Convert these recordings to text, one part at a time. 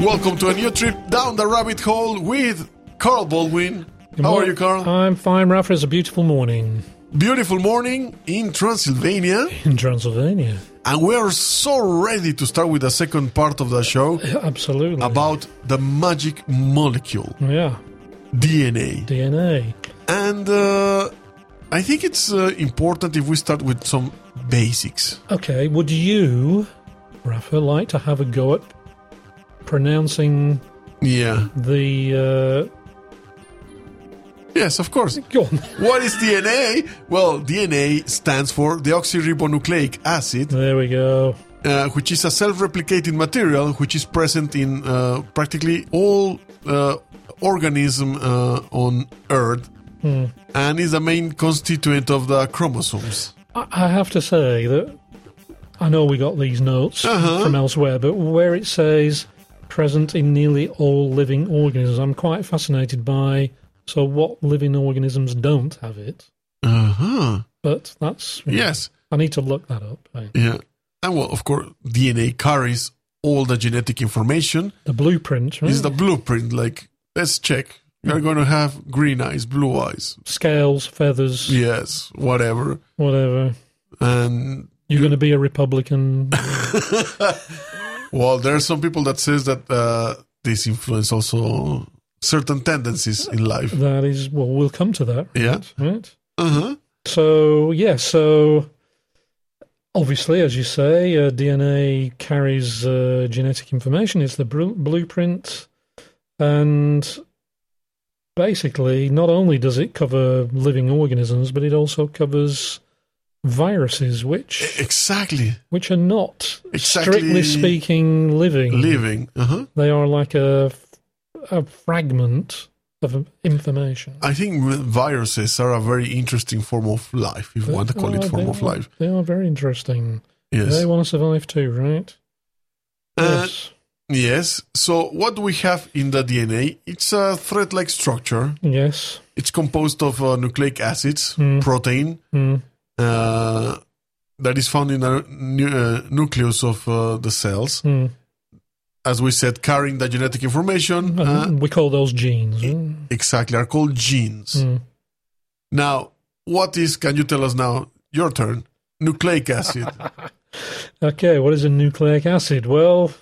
Welcome to a new trip down the rabbit hole with Carl Baldwin. How are you, Carl? I'm fine, Rafa. It's a beautiful morning Beautiful morning in Transylvania, in Transylvania. and we are so ready to start with the second part of the show Absolutely. about the magic molecule, yeah, DNA. DNA. And uh, I think it's uh, important if we start with some basics. Okay, would you, Rafa, like to have a go at pronouncing Yeah. the. Uh, Yes, of course. What is DNA? Well, DNA stands for deoxyribonucleic acid, There we go. uh, which is a self-replicating material which is present in uh, practically all uh, organism uh, on Earth, and is the main constituent of the chromosomes. I, I have to say that I know we got these notes Uh-huh. from elsewhere, but where it says present in nearly all living organisms, I'm quite fascinated by. So, what living organisms don't have it? Uh huh. But that's Yes. I need to look that up. Yeah. And well, of course, DNA carries all the genetic information. The blueprint, right? It's the blueprint. Like, let's check. You're going to have green eyes, blue eyes. scales, feathers, Yes, whatever. whatever. And You're going to be a Republican. well, there are some people that says that uh, this influence also certain tendencies in life. that is, well, we'll come to that. Yeah. Right. Uh huh. So yeah, so obviously, as you say, uh, DNA carries uh, genetic information. It's the bru- blueprint, and basically, not only does it cover living organisms, but it also covers viruses, which Exactly. which are not Exactly. strictly speaking living. Living. Uh huh. They are like a, a fragment of information. I think viruses are a very interesting form of life, if you want to call it form of are- life. They are very interesting. Yes. They want to survive too, right? Uh, yes. Yes. So what we have in the DNA, it's a thread-like structure. Yes. It's composed of uh, nucleic acids, Mm. protein, Mm. Uh, that is found in the nu- uh, nucleus of uh, the cells. Mm. As we said, carrying the genetic information. Uh, we call those genes. exactly, are called genes. Mm. Now, what is? Can you tell us now? Your turn. Nucleic acid. Okay, what is a nucleic acid? Well,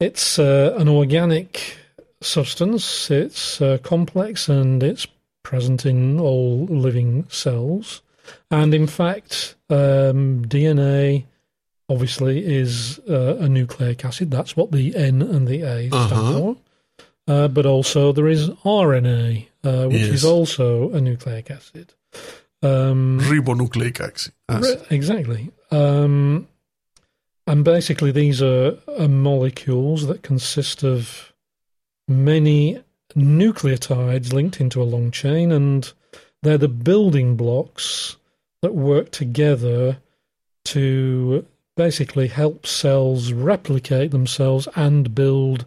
it's uh, an organic substance. It's uh, complex and it's present in all living cells. And in fact, um, DNA obviously is uh, a nucleic acid. That's what the N and the A stand Uh-huh. for. Uh, but also there is RNA, uh, which Yes. is also a nucleic acid. Um, Ribonucleic acid. Re- Exactly. Um, and basically, these are, are molecules that consist of many nucleotides linked into a long chain, and they're the building blocks that work together to basically help cells replicate themselves and build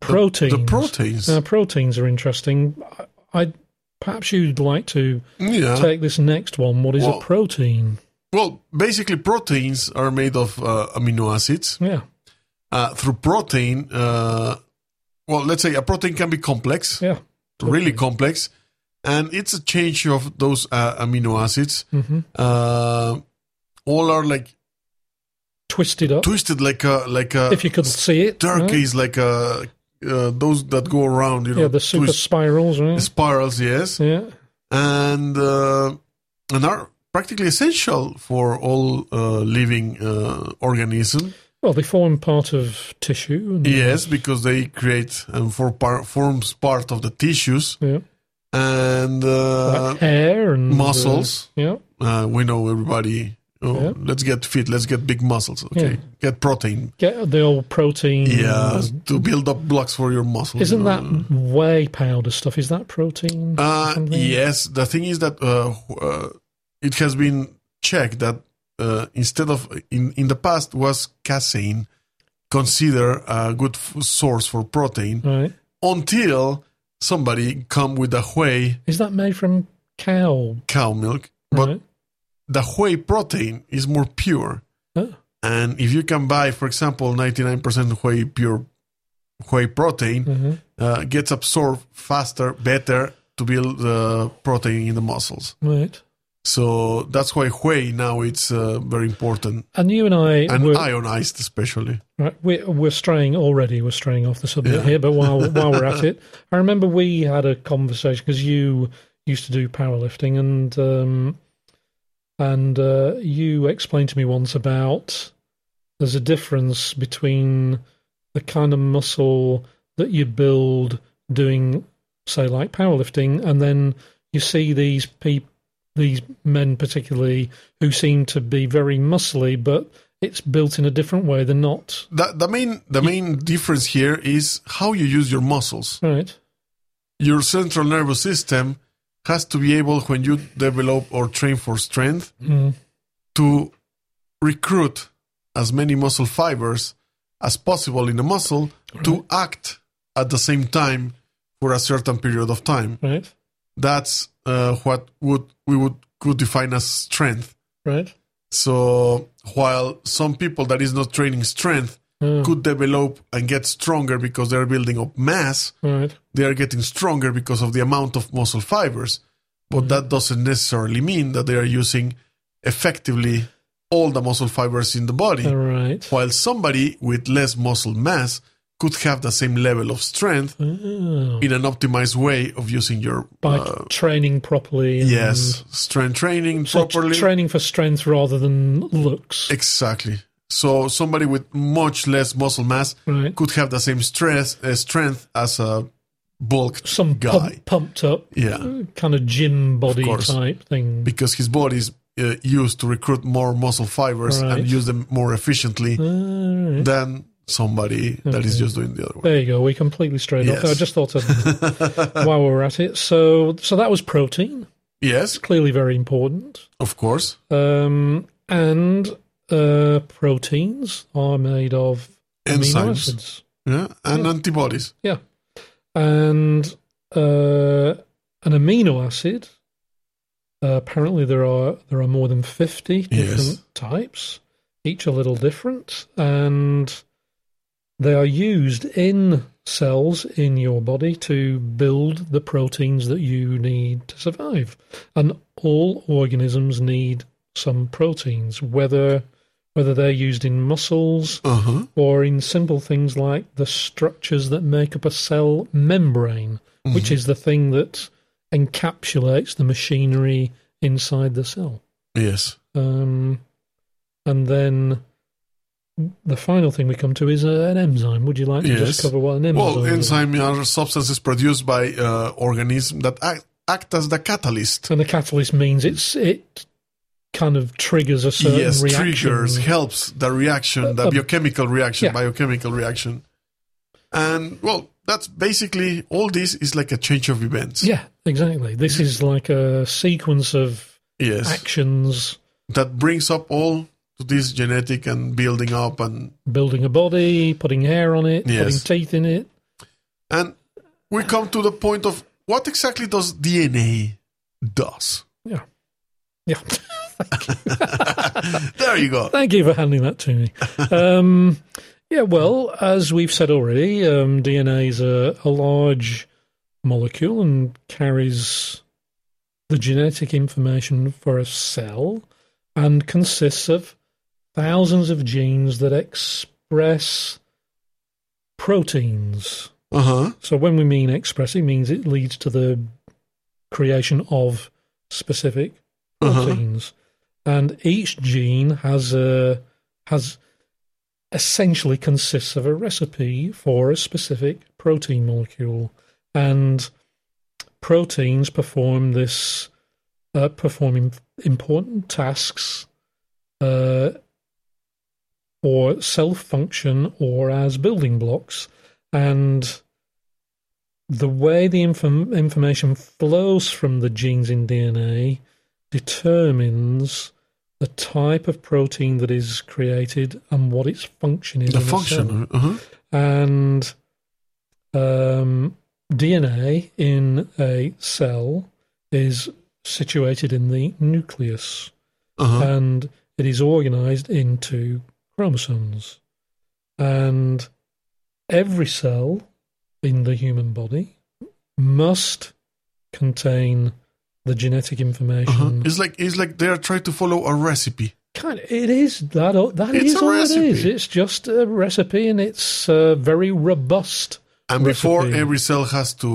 proteins. The proteins. Now, proteins are interesting. I, I perhaps you'd like to yeah. take this next one. What is Well- a protein? Well, basically, proteins are made of uh, amino acids. Yeah. Uh, through protein, uh, well, let's say a protein can be complex, Yeah. really complex, and it's a change of those uh, amino acids. hmm Uh, all are like Twisted up. twisted, like a like a if you could see it. right? turkeys, like a uh, those that go around. You know, Yeah, the super twist- spirals, right? spirals. Yes, Yeah. and uh, and are practically essential for all uh, living uh, organism. Well, they form part of tissue. And, Yes, because they create and for par- forms part of the tissues Yeah. And uh, Like hair and uh, muscles. yeah. uh, we know everybody. Oh, Yeah. let's get fit. Let's get big muscles. Okay, Yeah. get protein. Get the old protein. Yeah, to build up blocks for your muscles. Isn't you know. that whey powder stuff? Is that protein? Uh, yes, the thing is that uh, uh, it has been checked that uh, instead of in in the past was casein considered a good f- source for protein Right. until somebody come with the whey Is that made from cow? cow milk, but right. the whey protein is more pure. Oh. And if you can buy, for example, 99% whey pure whey protein Mm-hmm. uh, gets absorbed faster, better to build the protein in the muscles. Right. So that's why whey now it's uh, very important And you and I and were, ionized especially. right, we're, we're straying already. We're straying off the subject Yeah. here, but while while we're at it, I remember we had a conversation because you used to do powerlifting, and um, and uh, you explained to me once about there's a difference between the kind of muscle that you build doing, say, like powerlifting, and then you see these people, these men particularly, who seem to be very muscly, but it's built in a different way. They're not The, the main the main difference here is how you use your muscles. right. Your central nervous system has to be able when you develop or train for strength Mm, to recruit as many muscle fibers as possible in the muscle to act at the same time for a certain period of time. right. That's uh, what would we would could define as strength. Right. So while some people that is not training strength Mm, could develop and get stronger because they're building up mass, right. they are getting stronger because of the amount of muscle fibers. But that doesn't necessarily mean that they are using effectively all the muscle fibers in the body. Right. While somebody with less muscle mass could have the same level of strength Oh. in an optimized way of using your By uh, training properly. And yes strength training So properly. training for strength rather than looks. exactly. So somebody with much less muscle mass Right. could have the same stress uh, strength as a bulk Some guy. pump, pumped up Yeah. uh, kind of gym body course. type thing. because his body is uh, used to recruit more muscle fibers Right. and use them more efficiently Alright. than somebody that is just doing the other way. There you go. We completely strayed off. Yes. I just thought of while we were at it. So, so that was protein. Yes, Clearly very important. of course. Um, and uh, proteins are made of amino Enzymes. acids. Yeah, and antibodies. Yeah. And uh, an amino acid. Uh, apparently, there are there are more than fifty different Yes. types, each a little different, and they are used in cells in your body to build the proteins that you need to survive. And all organisms need some proteins, whether whether they're used in muscles Uh huh. or in simple things like the structures that make up a cell membrane, which is the thing that encapsulates the machinery inside the cell. Yes. Um, and then the final thing we come to is uh, an enzyme. Would you like to Yes. just cover what an enzyme Well, is? enzymes are substances produced by uh, organisms that act, act as the catalyst. And the catalyst means it's it kind of triggers a certain yes, reaction. triggers, helps the reaction, the Uh, biochemical reaction, yeah. biochemical reaction. And, well, that's basically all this is like a change of events. Yeah, exactly. This is like a sequence of Yes. actions that brings up all to this genetic and building up and building a body, putting hair on it, Yes. putting teeth in it. and we come to the point of what exactly does DNA does. Yeah. Yeah. There you go. Thank you for handing that to me. Um, yeah, well, as we've said already, um, DNA is a, a large molecule and carries the genetic information for a cell and consists of thousands of genes that express proteins. Uh huh. So when we mean express, it means it leads to the creation of specific Uh-huh. proteins, and each gene has a has essentially consists of a recipe for a specific protein molecule, and proteins perform this uh, perform important tasks. Uh, or self function or as building blocks. And the way the inform- information flows from the genes in DNA determines the type of protein that is created and what its function is. The in a cell. function. Uh huh. And um, DNA in a cell is situated in the nucleus Uh huh. and it is organized into chromosomes. And every cell in the human body must contain the genetic information. Uh-huh. It's like it's like they are trying to follow a recipe. Kind of, it is that. That It's is all recipe. it is. It's just a recipe, and it's uh, very robust. And before every cell has to,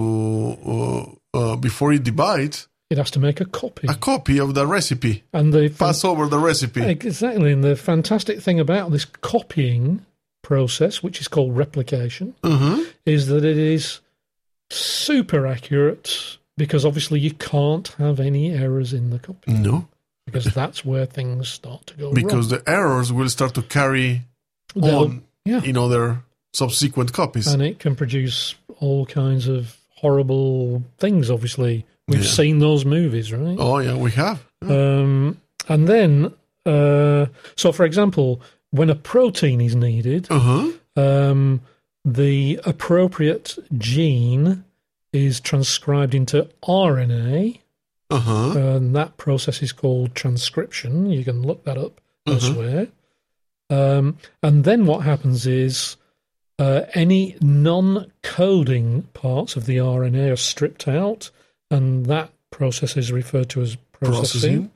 uh, uh, before it divides, It has to make a copy, a copy of the recipe. and the Pass over the recipe. exactly. And the fantastic thing about this copying process, which is called replication, Uh-huh. is that it is super accurate because obviously you can't have any errors in the copy No, because that's where things start to go because wrong. the errors will start to carry They'll- on yeah, in other subsequent copies. and it can produce all kinds of horrible things. Obviously, we've Yeah. seen those movies, right? oh yeah, we have. Um, and then, uh, so for example, when a protein is needed, Uh huh. um, the appropriate gene is transcribed into RNA, Uh huh. and that process is called transcription. You can look that up Mhm. elsewhere. Um, and then what happens is uh, any non coding parts of the RNA are stripped out, and that process is referred to as processing. Processing.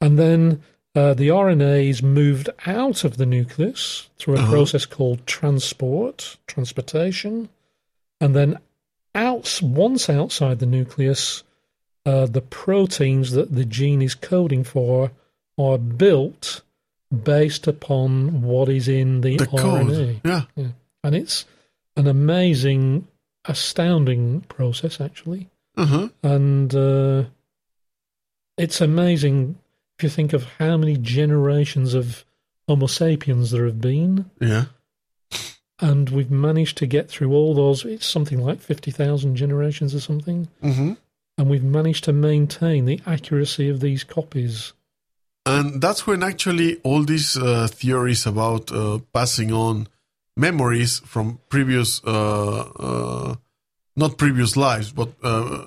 And then uh, the RNA is moved out of the nucleus through a Uh-huh. process called transport, transportation. And then out, once outside the nucleus, uh, the proteins that the gene is coding for are built based upon what is in the, The RNA. code. Yeah. And it's an amazing, astounding process, actually. Uh huh. And uh, it's amazing if you think of how many generations of Homo sapiens there have been. Yeah. And we've managed to get through all those, it's something like 50,000 generations or something. Mm-hmm. And we've managed to maintain the accuracy of these copies. And that's when actually all these uh, theories about uh, passing on memories from previous, uh, uh, not previous lives, but uh,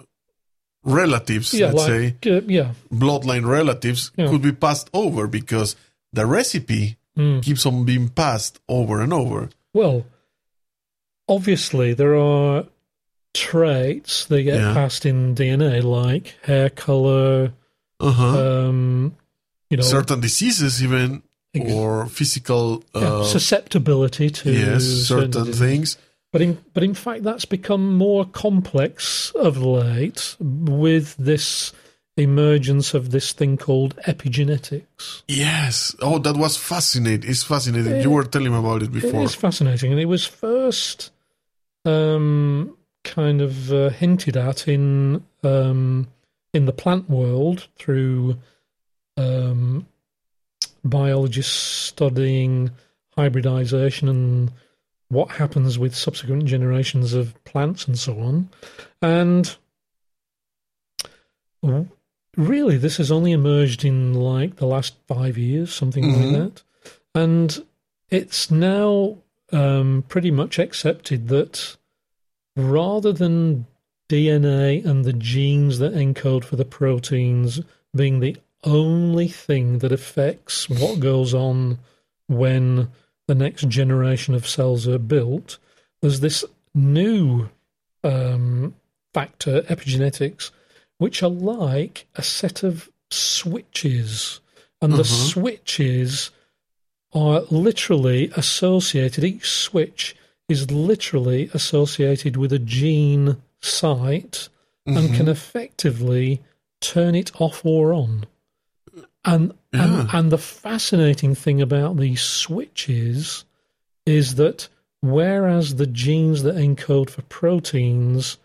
relatives, Yeah, let's say, uh, yeah. bloodline relatives, Yeah. could be passed over because the recipe Mm. keeps on being passed over and over. Well, obviously, there are traits that get Yeah. passed in DNA, like hair color, Uh huh. um, you know, certain diseases, even, or physical, uh, susceptibility to yes, certain diseases. things. But in but in fact, that's become more complex of late with this emergence of this thing called epigenetics. Yes. Oh, that was fascinating. It's fascinating. you were telling me about it It before. It is fascinating, and it was first um, kind of uh, hinted at in um, in the plant world through um, biologists studying hybridization and what happens with subsequent generations of plants and so on, and really this has only emerged in like the last five years, something Mhm. like that, and it's now um, pretty much accepted that rather than DNA and the genes that encode for the proteins being the only thing that affects what goes on when the next generation of cells are built, there's this new um, factor, epigenetics, which are like a set of switches. And the Mhm. switches are literally associated, each switch is literally associated with a gene site and Mhm. can effectively turn it off or on. And, Yeah. and and the fascinating thing about these switches is that whereas the genes that encode for proteins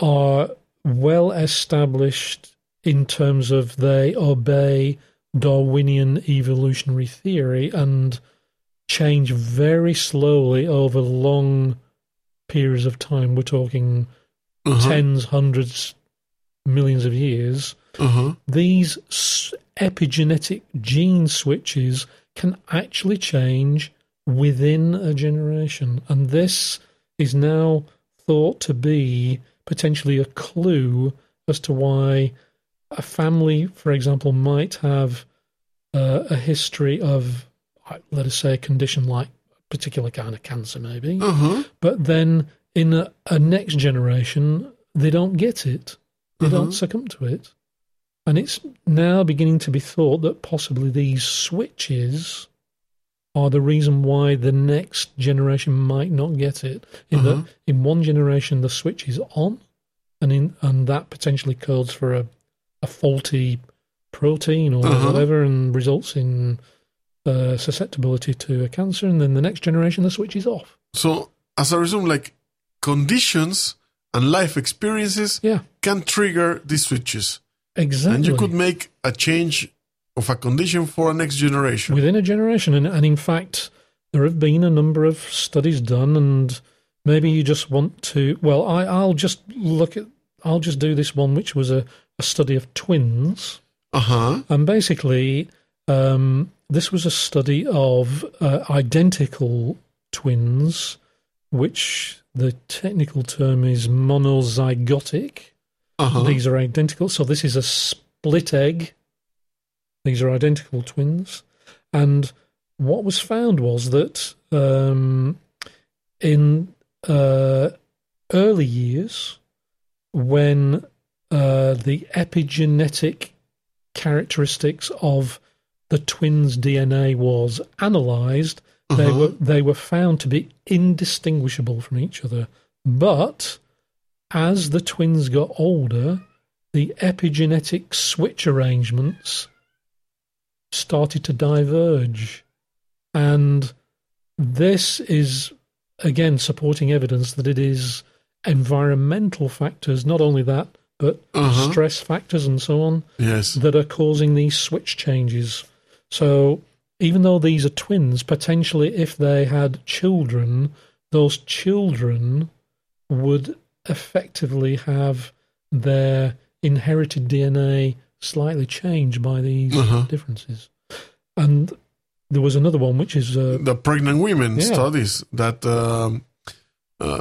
are well established in terms of they obey Darwinian evolutionary theory and change very slowly over long periods of time. We're talking Uh-huh. tens, hundreds, millions of years. Uh-huh. These epigenetic gene switches can actually change within a generation. And this is now thought to be potentially a clue as to why a family, for example, might have uh, a history of, let us say, a condition like a particular kind of cancer, maybe. Uh-huh. But then in a, a next generation, they don't get it. They Uh-huh. don't succumb to it. And it's now beginning to be thought that possibly these switches are the reason why the next generation might not get it. In Uh-huh. that in one generation the switch is on and in and that potentially codes for a, a faulty protein or Uh-huh. whatever and results in uh, susceptibility to a cancer and then the next generation the switch is off. So, as a result, like conditions and life experiences Yeah. can trigger these switches. Exactly. And you could make a change of a condition for a next generation. within a generation. And, and in fact, there have been a number of studies done, and maybe you just want to. Well, I, I'll just look at. I'll just do this one, which was a, a study of twins. Uh huh. And basically, um, this was a study of uh, identical twins, which the technical term is monozygotic. Uh huh. These are identical. So this is a split egg. These are identical twins. And what was found was that um, in uh, early years, when uh, the epigenetic characteristics of the twins' DNA was analysed, they Uh-huh. were they were found to be indistinguishable from each other. But as the twins got older, the epigenetic switch arrangements started to diverge. And this is, again, supporting evidence that it is environmental factors, not only that, but Uh-huh. stress factors and so on, Yes. that are causing these switch changes. So even though these are twins, potentially if they had children, those children would effectively have their inherited DNA slightly changed by these Uh-huh. differences. And there was another one which is uh, the pregnant women Yeah. studies that um, uh,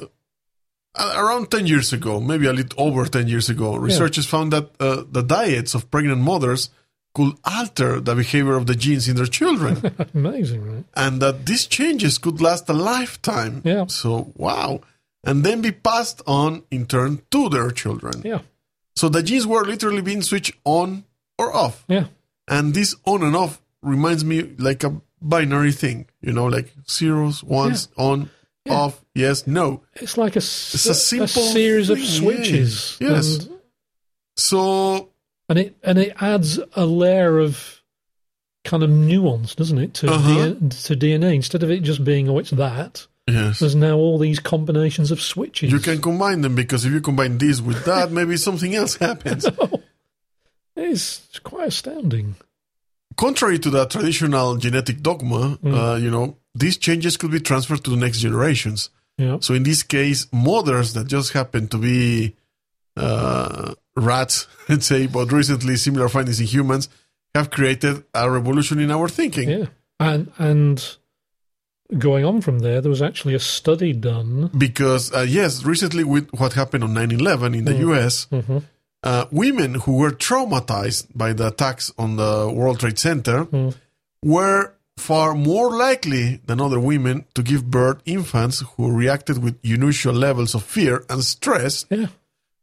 around 10 years ago, maybe a little over 10 years ago, researchers found that uh, the diets of pregnant mothers could alter the behavior of the genes in their children amazing, right? and that these changes could last a lifetime. Yeah. So, wow. And then be passed on in turn to their children. Yeah, So the genes were literally being switched on or off. yeah, And this on and off reminds me like a binary thing, you know, like zeros, ones, on, Yeah. off, yes, no. it's like a, It's a simple series of switches. yeah. Yes. and, So, and it and it adds a layer of kind of nuance, doesn't it, to Uh-huh. D- to DNA instead of it just being oh, it's that. Yes. There's now all these combinations of switches. You can combine them because if you combine this with that, maybe something else happens. It's quite astounding. Contrary to the traditional genetic dogma, Mm. uh, you know, these changes could be transferred to the next generations. Yeah, So in this case, mothers that just happen to be uh, rats, let's say, but recently similar findings in humans have created a revolution in our thinking. yeah, and and going on from there, there was actually a study done. Because, uh, yes, recently with what happened on 9 11 in the US, Mhm. uh, women who were traumatized by the attacks on the World Trade Center Mm. were far more likely than other women to give birth infants who reacted with unusual levels of fear and stress Yeah,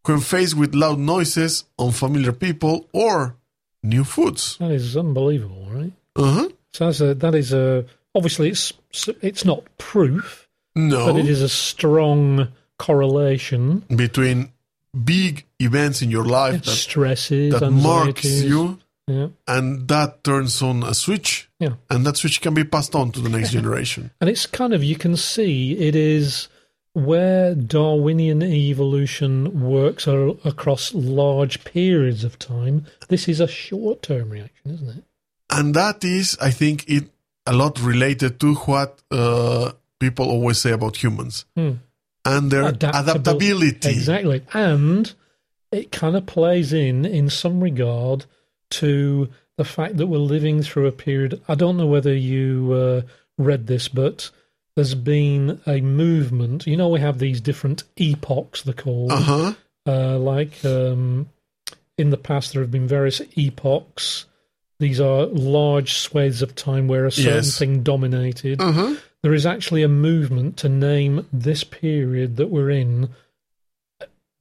when faced with loud noises, unfamiliar people, or new foods. that is unbelievable, right? Uh-huh. So that's a, that is a obviously it's it's not proof, No, but it is a strong correlation. between big events in your life that, Stresses, that marks you, Yeah, and that turns on a switch, yeah. and that switch can be passed on to the next generation. And it's kind of, you can see it is where Darwinian evolution works across large periods of time. This is a short term reaction, isn't it? And that is, I think, it a lot related to what uh, people always say about humans Hmm. and their Adaptable- adaptability. Exactly. And it kind of plays in, in some regard, to the fact that we're living through a period. I don't know whether you uh, read this, but there's been a movement. You know, we have these different epochs, they're called. Uh huh. Uh, like um, in the past, there have been various epochs. These are large swathes of time where a certain Yes. thing dominated. Uh huh. there is actually a movement to name this period that we're in,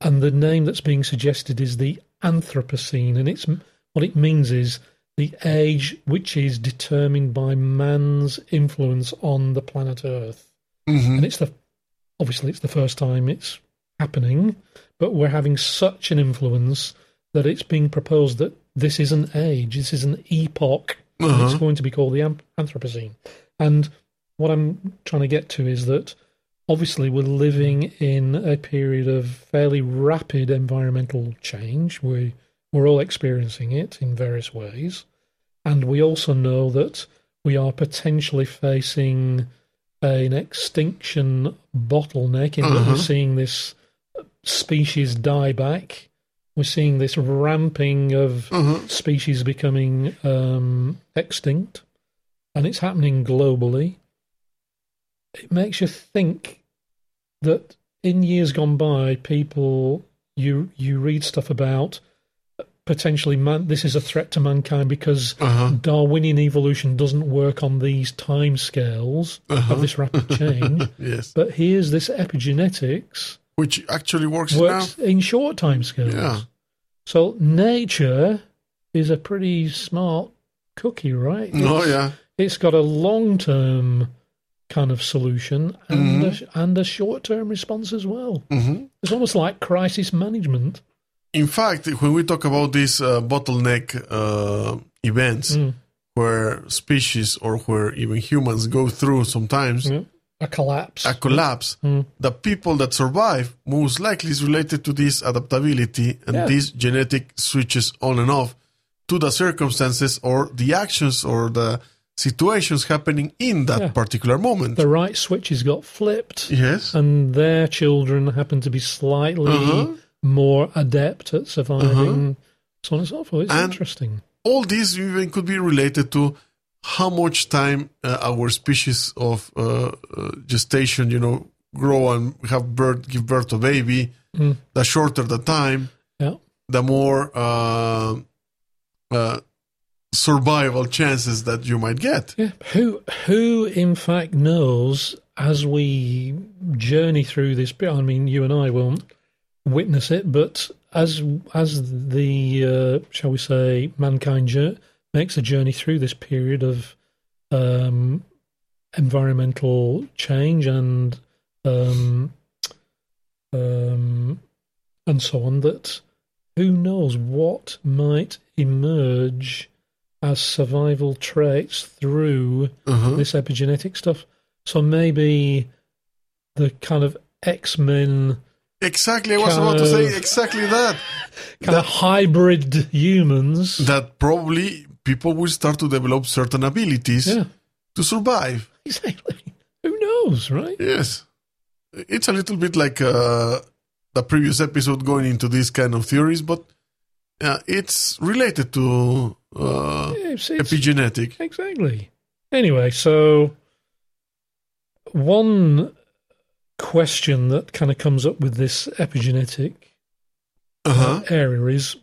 and the name that's being suggested is the Anthropocene, and it's what it means is the age which is determined by man's influence on the planet Earth, Mhm. and it's the obviously it's the first time it's happening, but we're having such an influence that it's being proposed that this is an age, this is an epoch, and it's Uh-huh. going to be called the Anthropocene. And what I'm trying to get to is that obviously we're living in a period of fairly rapid environmental change. We we're all experiencing it in various ways, and we also know that we are potentially facing an extinction bottleneck in that Uh-huh. we're seeing this species die back. We're seeing this ramping of Uh-huh. species becoming um, extinct, and it's happening globally. It makes you think that in years gone by, people you you read stuff about potentially man. This is a threat to mankind because Uh-huh. Darwinian evolution doesn't work on these time scales Uh-huh. of this rapid change. Yes. but here's this epigenetics Which actually works, works now. in short time scales. Yeah. So nature is a pretty smart cookie, right? Oh, yeah. It's got a long term kind of solution and a, and a short term response as well. hmm It's almost like crisis management. In fact, when we talk about these uh, bottleneck uh, events Mm. where species or where even humans go through sometimes Yeah. A collapse. a collapse, Mm. the people that survive most likely is related to this adaptability and Yeah. these genetic switches on and off to the circumstances or the actions or the situations happening in that Yeah. particular moment. the right switches got flipped, yes. and their children happen to be slightly Uh-huh. more adept at surviving, so on and so forth. It's And- interesting. all these even could be related to how much time uh, our species of uh, uh, gestation, you know, grow and have birth, give birth to baby. Mm. The shorter the time, Yeah. the more uh, uh, survival chances that you might get. Yeah. Who who in fact knows as we journey through this? I mean, you and I won't witness it, but as as the uh, shall we say mankind jour- makes a journey through this period of um, environmental change and um, um, and so on, that who knows what might emerge as survival traits through Uh-huh. this epigenetic stuff. So maybe the kind of X Men Exactly, I was about to say exactly that. kind of hybrid humans. That probably people will start to develop certain abilities yeah, to survive. exactly. Who knows, right? Yes. It's a little bit like uh, the previous episode going into these kind of theories, but uh, it's related to uh, It's- it's- epigenetic. Exactly. Anyway, so one question that kind of comes up with this epigenetic Uh-huh. area is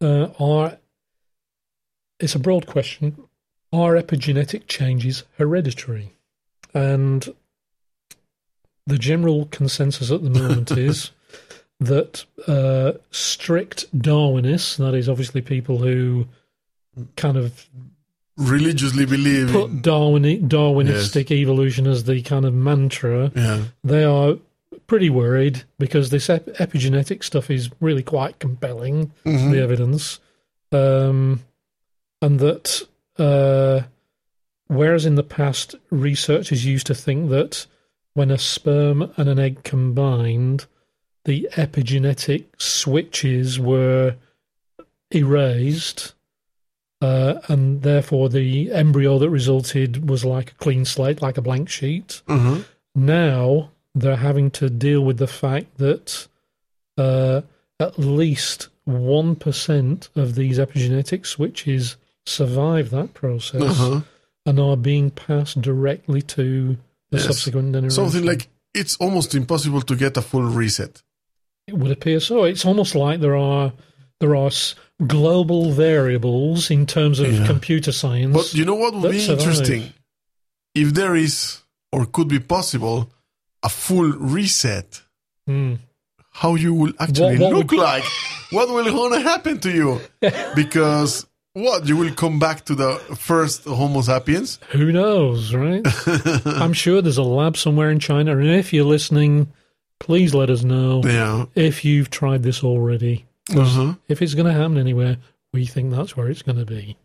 uh, are it's a broad question are epigenetic changes hereditary and the general consensus at the moment is that uh, strict darwinists that is obviously people who kind of Religiously believe put in, Darwin, darwinistic evolution as the kind of mantra yeah. they are pretty worried because this ep- epigenetic stuff is really quite compelling, Mhm. the evidence, um, and that uh, whereas in the past researchers used to think that when a sperm and an egg combined, the epigenetic switches were erased. Uh, and therefore, the embryo that resulted was like a clean slate, like a blank sheet Uh-huh. now they're having to deal with the fact that uh, at least 1% of these epigenetic switches survive that process Uh-huh. and are being passed directly to the Yes. subsequent generation. Something like it's almost impossible to get a full reset. it would appear so. It's almost like there are there are global variables in terms of Yeah. computer science. But you know what would be survive. interesting? If there is or could be possible a full reset. Mm. How you will actually What- what look would- like? what will gonna happen to you? Because what you will come back to the first Homo sapiens? Who knows, right? I'm sure there's a lab somewhere in China, and if you're listening, please let us know Yeah. if you've tried this already. Uh-huh. If it's going to happen anywhere, we think that's where it's going to be.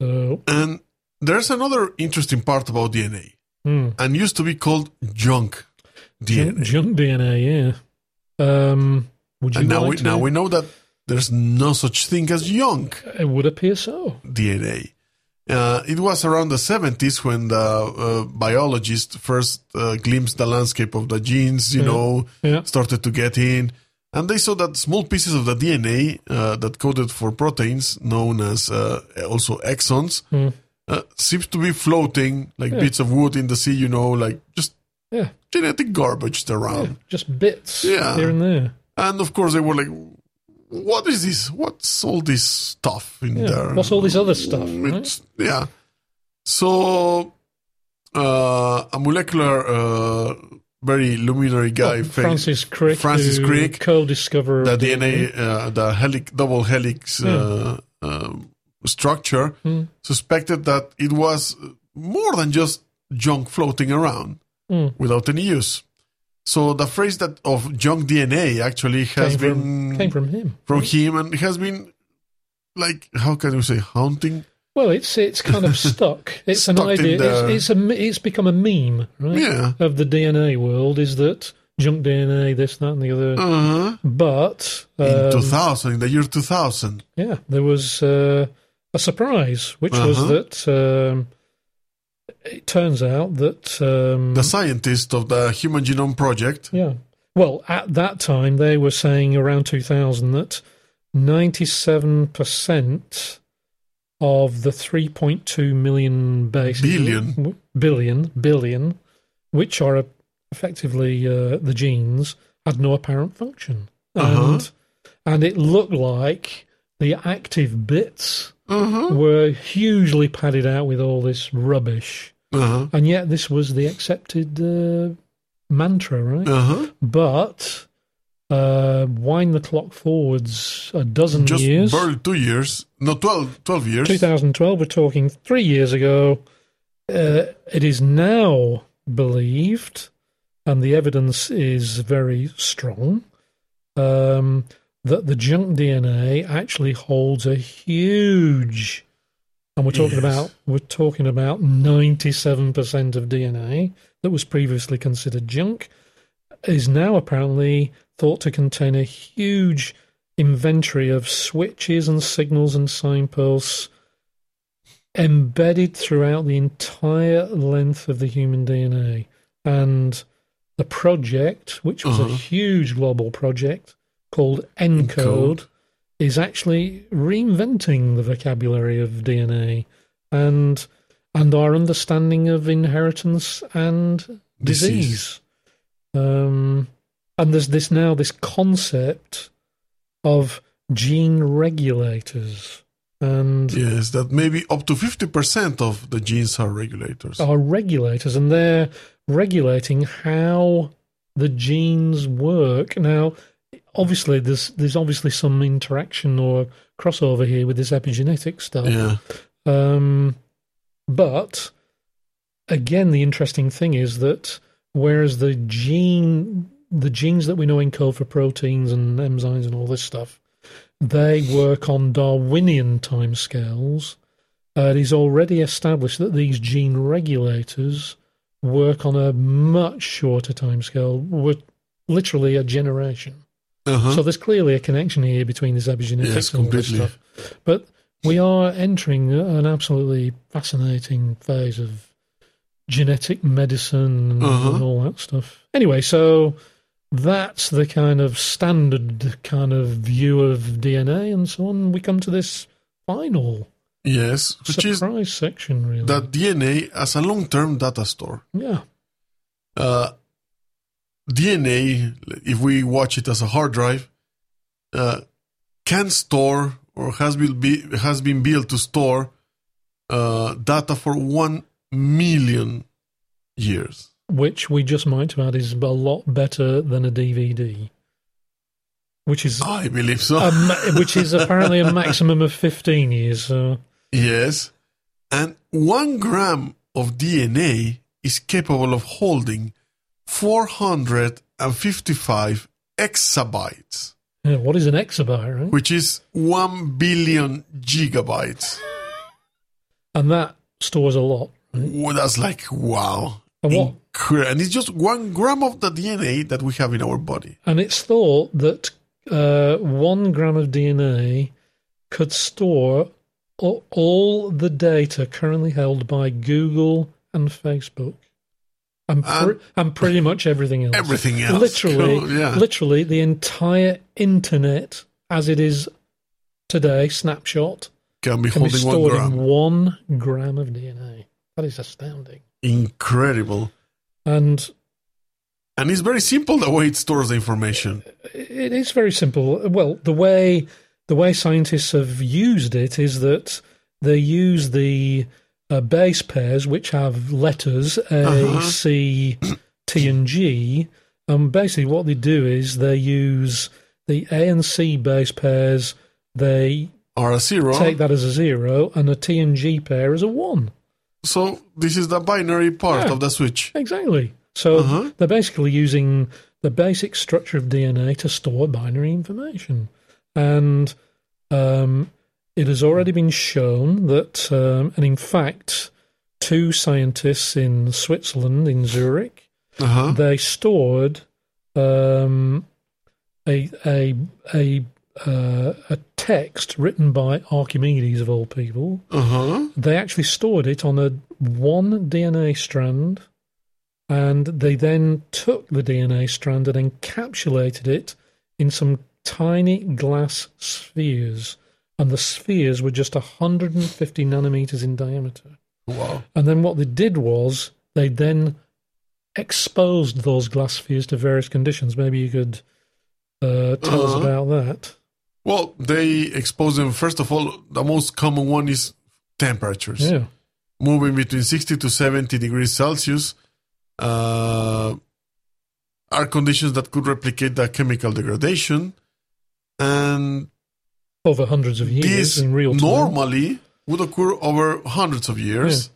So, And there's another interesting part about DNA, hmm. and used to be called junk junk, DNA. junk DNA, yeah. Um, would you And now like we to? now we know that there's no such thing as junk It would appear so. DNA. Uh, it was around the 70s when the uh, biologists first uh, glimpsed the landscape of the genes, you Yeah. know, Yeah. started to get in. And they saw that small pieces of the DNA uh, that coded for proteins, known as uh, also exons, uh, seems to be floating like Yeah. bits of wood in the sea, you know, like just Yeah. genetic garbage around. Just bits Yeah. here and there. And of course, they were like, "What is this? What's all this stuff in Yeah. there? What's all this other stuff? Mm, right? Yeah. So, uh, a molecular, uh, very luminary guy, Oh, Francis Crick, Francis Crick, co-discoverer the DNA, uh, the helix, double helix uh, um, structure, Mm. suspected that it was more than just junk floating around Mm. without any use. So the phrase that of junk DNA actually has came been from, came from him. from him and has been like how can you say haunting Well, it's it's kind of stuck. It's an Stuck in idea. the- It's, it's a it's become a meme, right? yeah Of the DNA world is that junk DNA, this, that, and the other. uh-huh. But in um, 2000 in the year 2000 yeah, there was uh, a surprise, which was Uh-huh. that um, it turns out that um, the scientist of the human genome project Yeah. Well, at that time, they were saying around 2000 that 97% of the 3.2 million bases. Billion. Billion, billion, which are effectively uh, the genes, had no apparent function. Uh-huh. And, and it looked like the active bits uh-huh. were hugely padded out with all this rubbish. Uh-huh. And yet, this was the accepted uh, mantra, right? Uh-huh. But uh, wind the clock forwards a dozen just years. barely two years no 12 12 years 2012, we're talking three years ago. Uh, it is now believed, and the evidence is very strong, um, that the junk DNA actually holds a huge, and we're talking Yes. about we're talking about ninety seven percent of DNA that was previously considered junk is now apparently thought to contain a huge inventory of switches and signals and signposts embedded throughout the entire length of the human DNA. And the project, which was a Uh-huh. huge global project called ENCODE, ENCODE. Is actually reinventing the vocabulary of DNA and and our understanding of inheritance and disease. Disease. Um, and there's this now this concept of gene regulators and yes that maybe up to 50% of the genes are regulators are regulators and they're regulating how the genes work now obviously there's there's obviously some interaction or crossover here with this epigenetic stuff yeah um, but again, the interesting thing is that whereas the gene, the genes that we know encode for proteins and enzymes and all this stuff, they work on Darwinian timescales. Uh, it is already established that these gene regulators work on a much shorter timescale, literally a generation. Uh-huh. So there's clearly a connection here between this epigenetics Yes, and all this stuff. But we are entering an absolutely fascinating phase of genetic medicine and, Uh-huh. and all that stuff. Anyway, so that's the kind of standard kind of view of DNA and so on. We come to this final yes which is surprise section, really. that DNA as a long-term data store yeah, uh, DNA, if we watch it as a hard drive, uh, can store or has been be, has been built to store uh, data for one million years. which we just might add is a lot better than a DVD, which is I believe so. a which is apparently a maximum of fifteen years. So yes. And one gram of DNA is capable of holding 455 exabytes, yeah, what is an exabyte, right? which is 1 billion gigabytes. And that stores a lot. Well, that's like, wow. And what? Incre- And it's just one gram of the DNA that we have in our body. And it's thought that uh, one gram of DNA could store all the data currently held by Google and Facebook. And, pr- And- pretty much everything else. Everything else. Literally, Cool, yeah. literally the entire internet as it is today, snapshot, Can be can be holding one stored gram. in one gram of DNA. That is astounding. Incredible. And And it's very simple the way it stores the information. it is very simple. Well, the way the way scientists have used it is that they use the uh, base pairs which have letters A, Uh-huh. C, T, and G. And basically, what they do is they use the A and C base pairs. They Or a zero. take that as a zero, and a T and G pair as a one. So this is the binary part Yeah. of the switch. Exactly. So Uh-huh. they're basically using the basic structure of DNA to store binary information. And um, it has already been shown that, um, and in fact, two scientists in Switzerland, in Zurich, Uh-huh. they stored um, a a a uh, a text written by Archimedes of all people. Uh-huh. They actually stored it on a one DNA strand, and they then took the DNA strand and encapsulated it in some tiny glass spheres, and the spheres were just 150 nanometers in diameter. Wow. And then what they did was they then exposed those glass spheres to various conditions. Maybe you could uh, tell us Uh-huh. about that. Well, they expose them. First of all, the most common one is temperatures. Yeah. Moving between 60 to 70 degrees Celsius uh, are conditions that could replicate the chemical degradation. And Over hundreds of years this in real time. normally would occur over hundreds of years.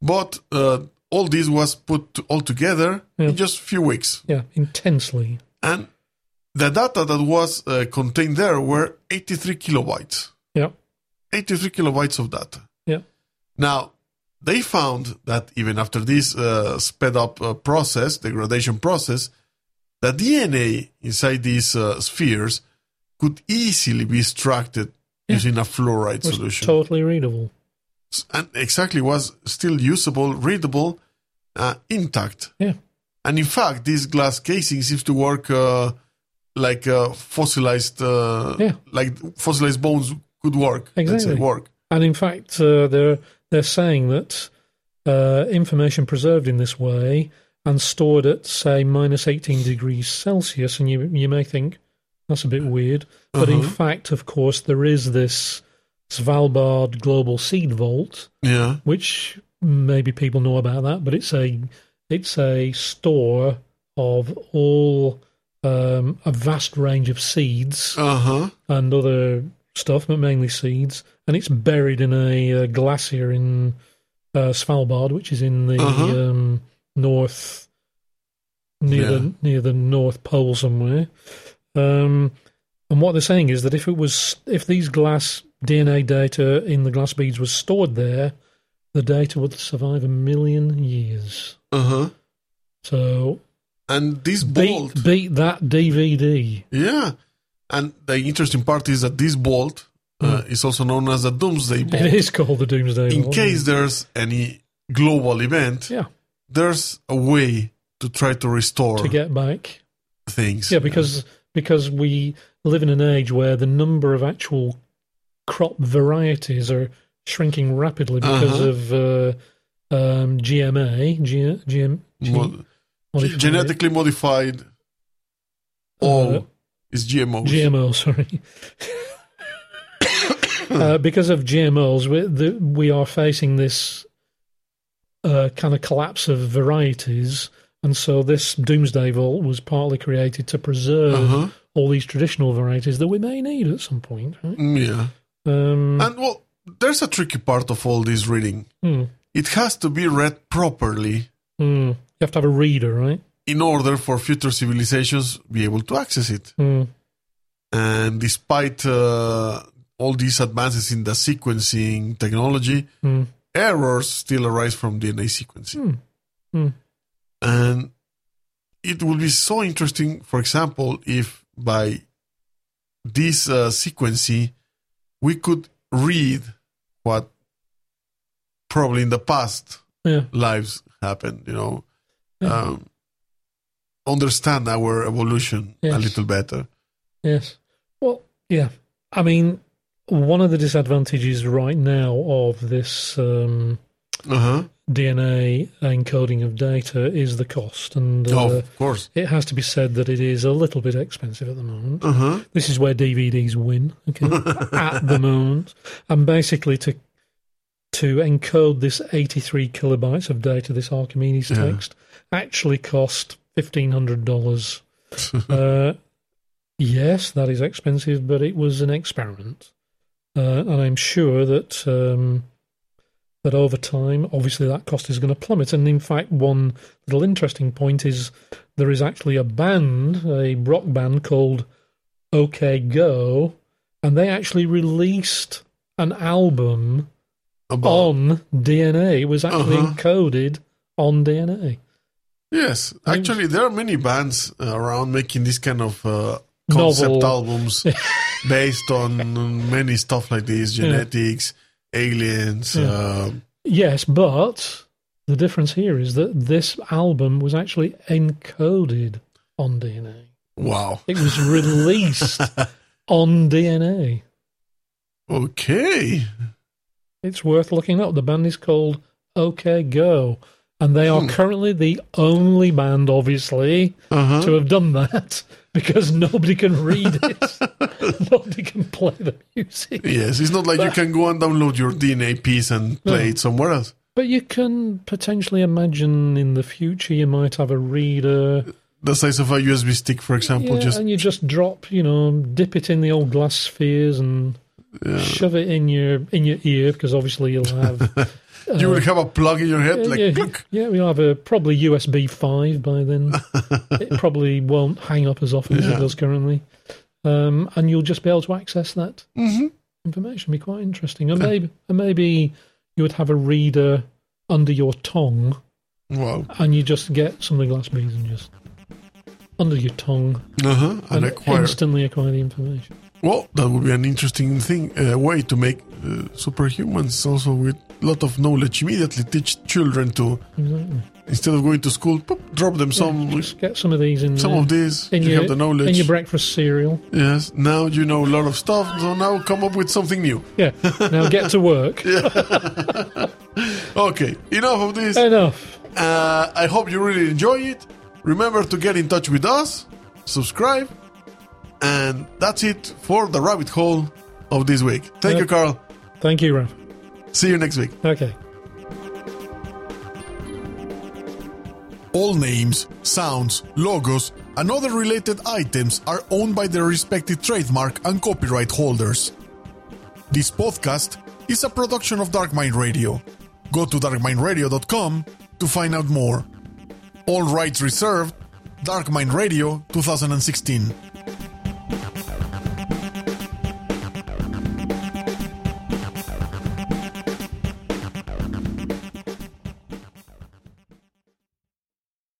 But uh, all this was put all together Yeah. in just a few weeks. Yeah, intensely. And the data that was uh, contained there were 83 kilobytes. Yeah. 83 kilobytes of data. Yeah. Now, they found that even after this uh, sped up uh, process, degradation process, the DNA inside these uh, spheres could easily be extracted Yeah. using a fluoride solution. totally readable. and exactly was still usable, readable, uh, intact. Yeah. And in fact, this glass casing seems to work uh, like uh, fossilized, uh, Yeah. like fossilized bones could work. Let's say Exactly. work. And in fact, uh, they're they're saying that uh, information preserved in this way and stored at say minus eighteen degrees Celsius, and you you may think that's a bit weird, but in Uh-huh. fact, of course, there is this Svalbard Global Seed Vault, Yeah. which maybe people know about that, but it's a it's a store of all um, a vast range of seeds Uh huh. and other stuff, but mainly seeds. And it's buried in a uh, glacier in uh, Svalbard, which is in the Uh-huh. um, north, near Yeah. the near the North Pole somewhere. Um, and what they're saying is that if it was if these glass DNA data in the glass beads was stored there, the data would survive a million years. Uh huh. So And this bolt, beat beat that DVD. yeah. And the interesting part is that this bolt uh, is also known as the Doomsday Vault. It is called the Doomsday. In Vault. case there's any global event, yeah, there's a way to try to restore to get back. things. Yeah, because because we live in an age where the number of actual crop varieties are shrinking rapidly because Uh-huh. of uh, um, GMA, G, GM, G, modified- genetically modified. All Uh, is GMOs. GMO, sorry. uh, because of GMOs, we, the, we are facing this a kind of collapse of varieties. And so this Doomsday Vault was partly created to preserve Uh-huh. all these traditional varieties that we may need at some point. Right? Mm, Yeah. Um, And well, there's a tricky part of all this reading. hmm, It has to be read properly hmm. You have to have a reader, right? in order for future civilizations be able to access it. Hmm. And despite uh, all these advances in the sequencing technology, errors still arise from DNA sequencing. And it will be so interesting, for example, if by this uh, sequencing we could read what probably in the past Yeah. lives happened, you know, Yeah. um, understand our evolution a little better. Yes. Well, yeah. I mean, one of the disadvantages right now of this um, Uh huh. DNA encoding of data is the cost, and uh, oh, of course. it has to be said that it is a little bit expensive at the moment. Uh huh. This is where DVDs win, okay, at the moment. And basically, to to encode this 83 kilobytes of data, this Archimedes Yeah. text, actually cost $1,500. uh, yes, that is expensive, but it was an experiment. Uh, and I'm sure that um, that over time, obviously, that cost is going to plummet. And in fact, one little interesting point is there is actually a band, a rock band called OK Go, and they actually released an album About on DNA. It was actually Uh-huh. encoded on DNA. yes, actually, there are many bands uh, around making this kind of uh, Novel. concept albums based on many stuff like this, genetics, aliens. Yeah. um Yes, but the difference here is that this album was actually encoded on DNA. wow. It was released on DNA. Okay. It's worth looking up. The band is called OK Go, and they are Hmm. currently the only band, obviously, Uh huh. to have done that because nobody can read it, nobody can play the music. Yes, it's not like you can go and download your DNA piece and play No. it somewhere else. But you can potentially imagine in the future you might have a reader, The size of a USB stick, for example, yeah, just and you just drop, you know, dip it in the old glass spheres and yeah. shove it in your in your ear because obviously you'll have. you will have a plug in your head, like Uh, yeah, yeah, we'll have a probably USB five by then. it probably won't hang up as often as it does currently, um, and you'll just be able to access that hmm information. Be quite interesting, and maybe and maybe you would have a reader under your tongue, Wow. and you just get some of the glass beads and just under your tongue Uh huh. And and acquire. instantly acquire the information. Well, that would be an interesting thing, uh, way to make uh, superhumans also with a lot of knowledge immediately teach children to Exactly. instead of going to school, pop, drop them some Just get some of these in some there. of these in you your, have the knowledge. in your breakfast cereal. yes. Now you know a lot of stuff. So now come up with something new. Yeah. Now get to work. Okay. Enough of this. Enough. Uh, I hope you really enjoy it. Remember to get in touch with us, subscribe, and that's it for the rabbit hole of this week. Thank Yeah. you, Carl. Thank you, Ralph. See you next week. Okay. All names, sounds, logos, and other related items are owned by their respective trademark and copyright holders. This podcast is a production of Dark Mind Radio. Go to darkmindradio.com to find out more. All rights reserved. Dark Mind Radio 2016.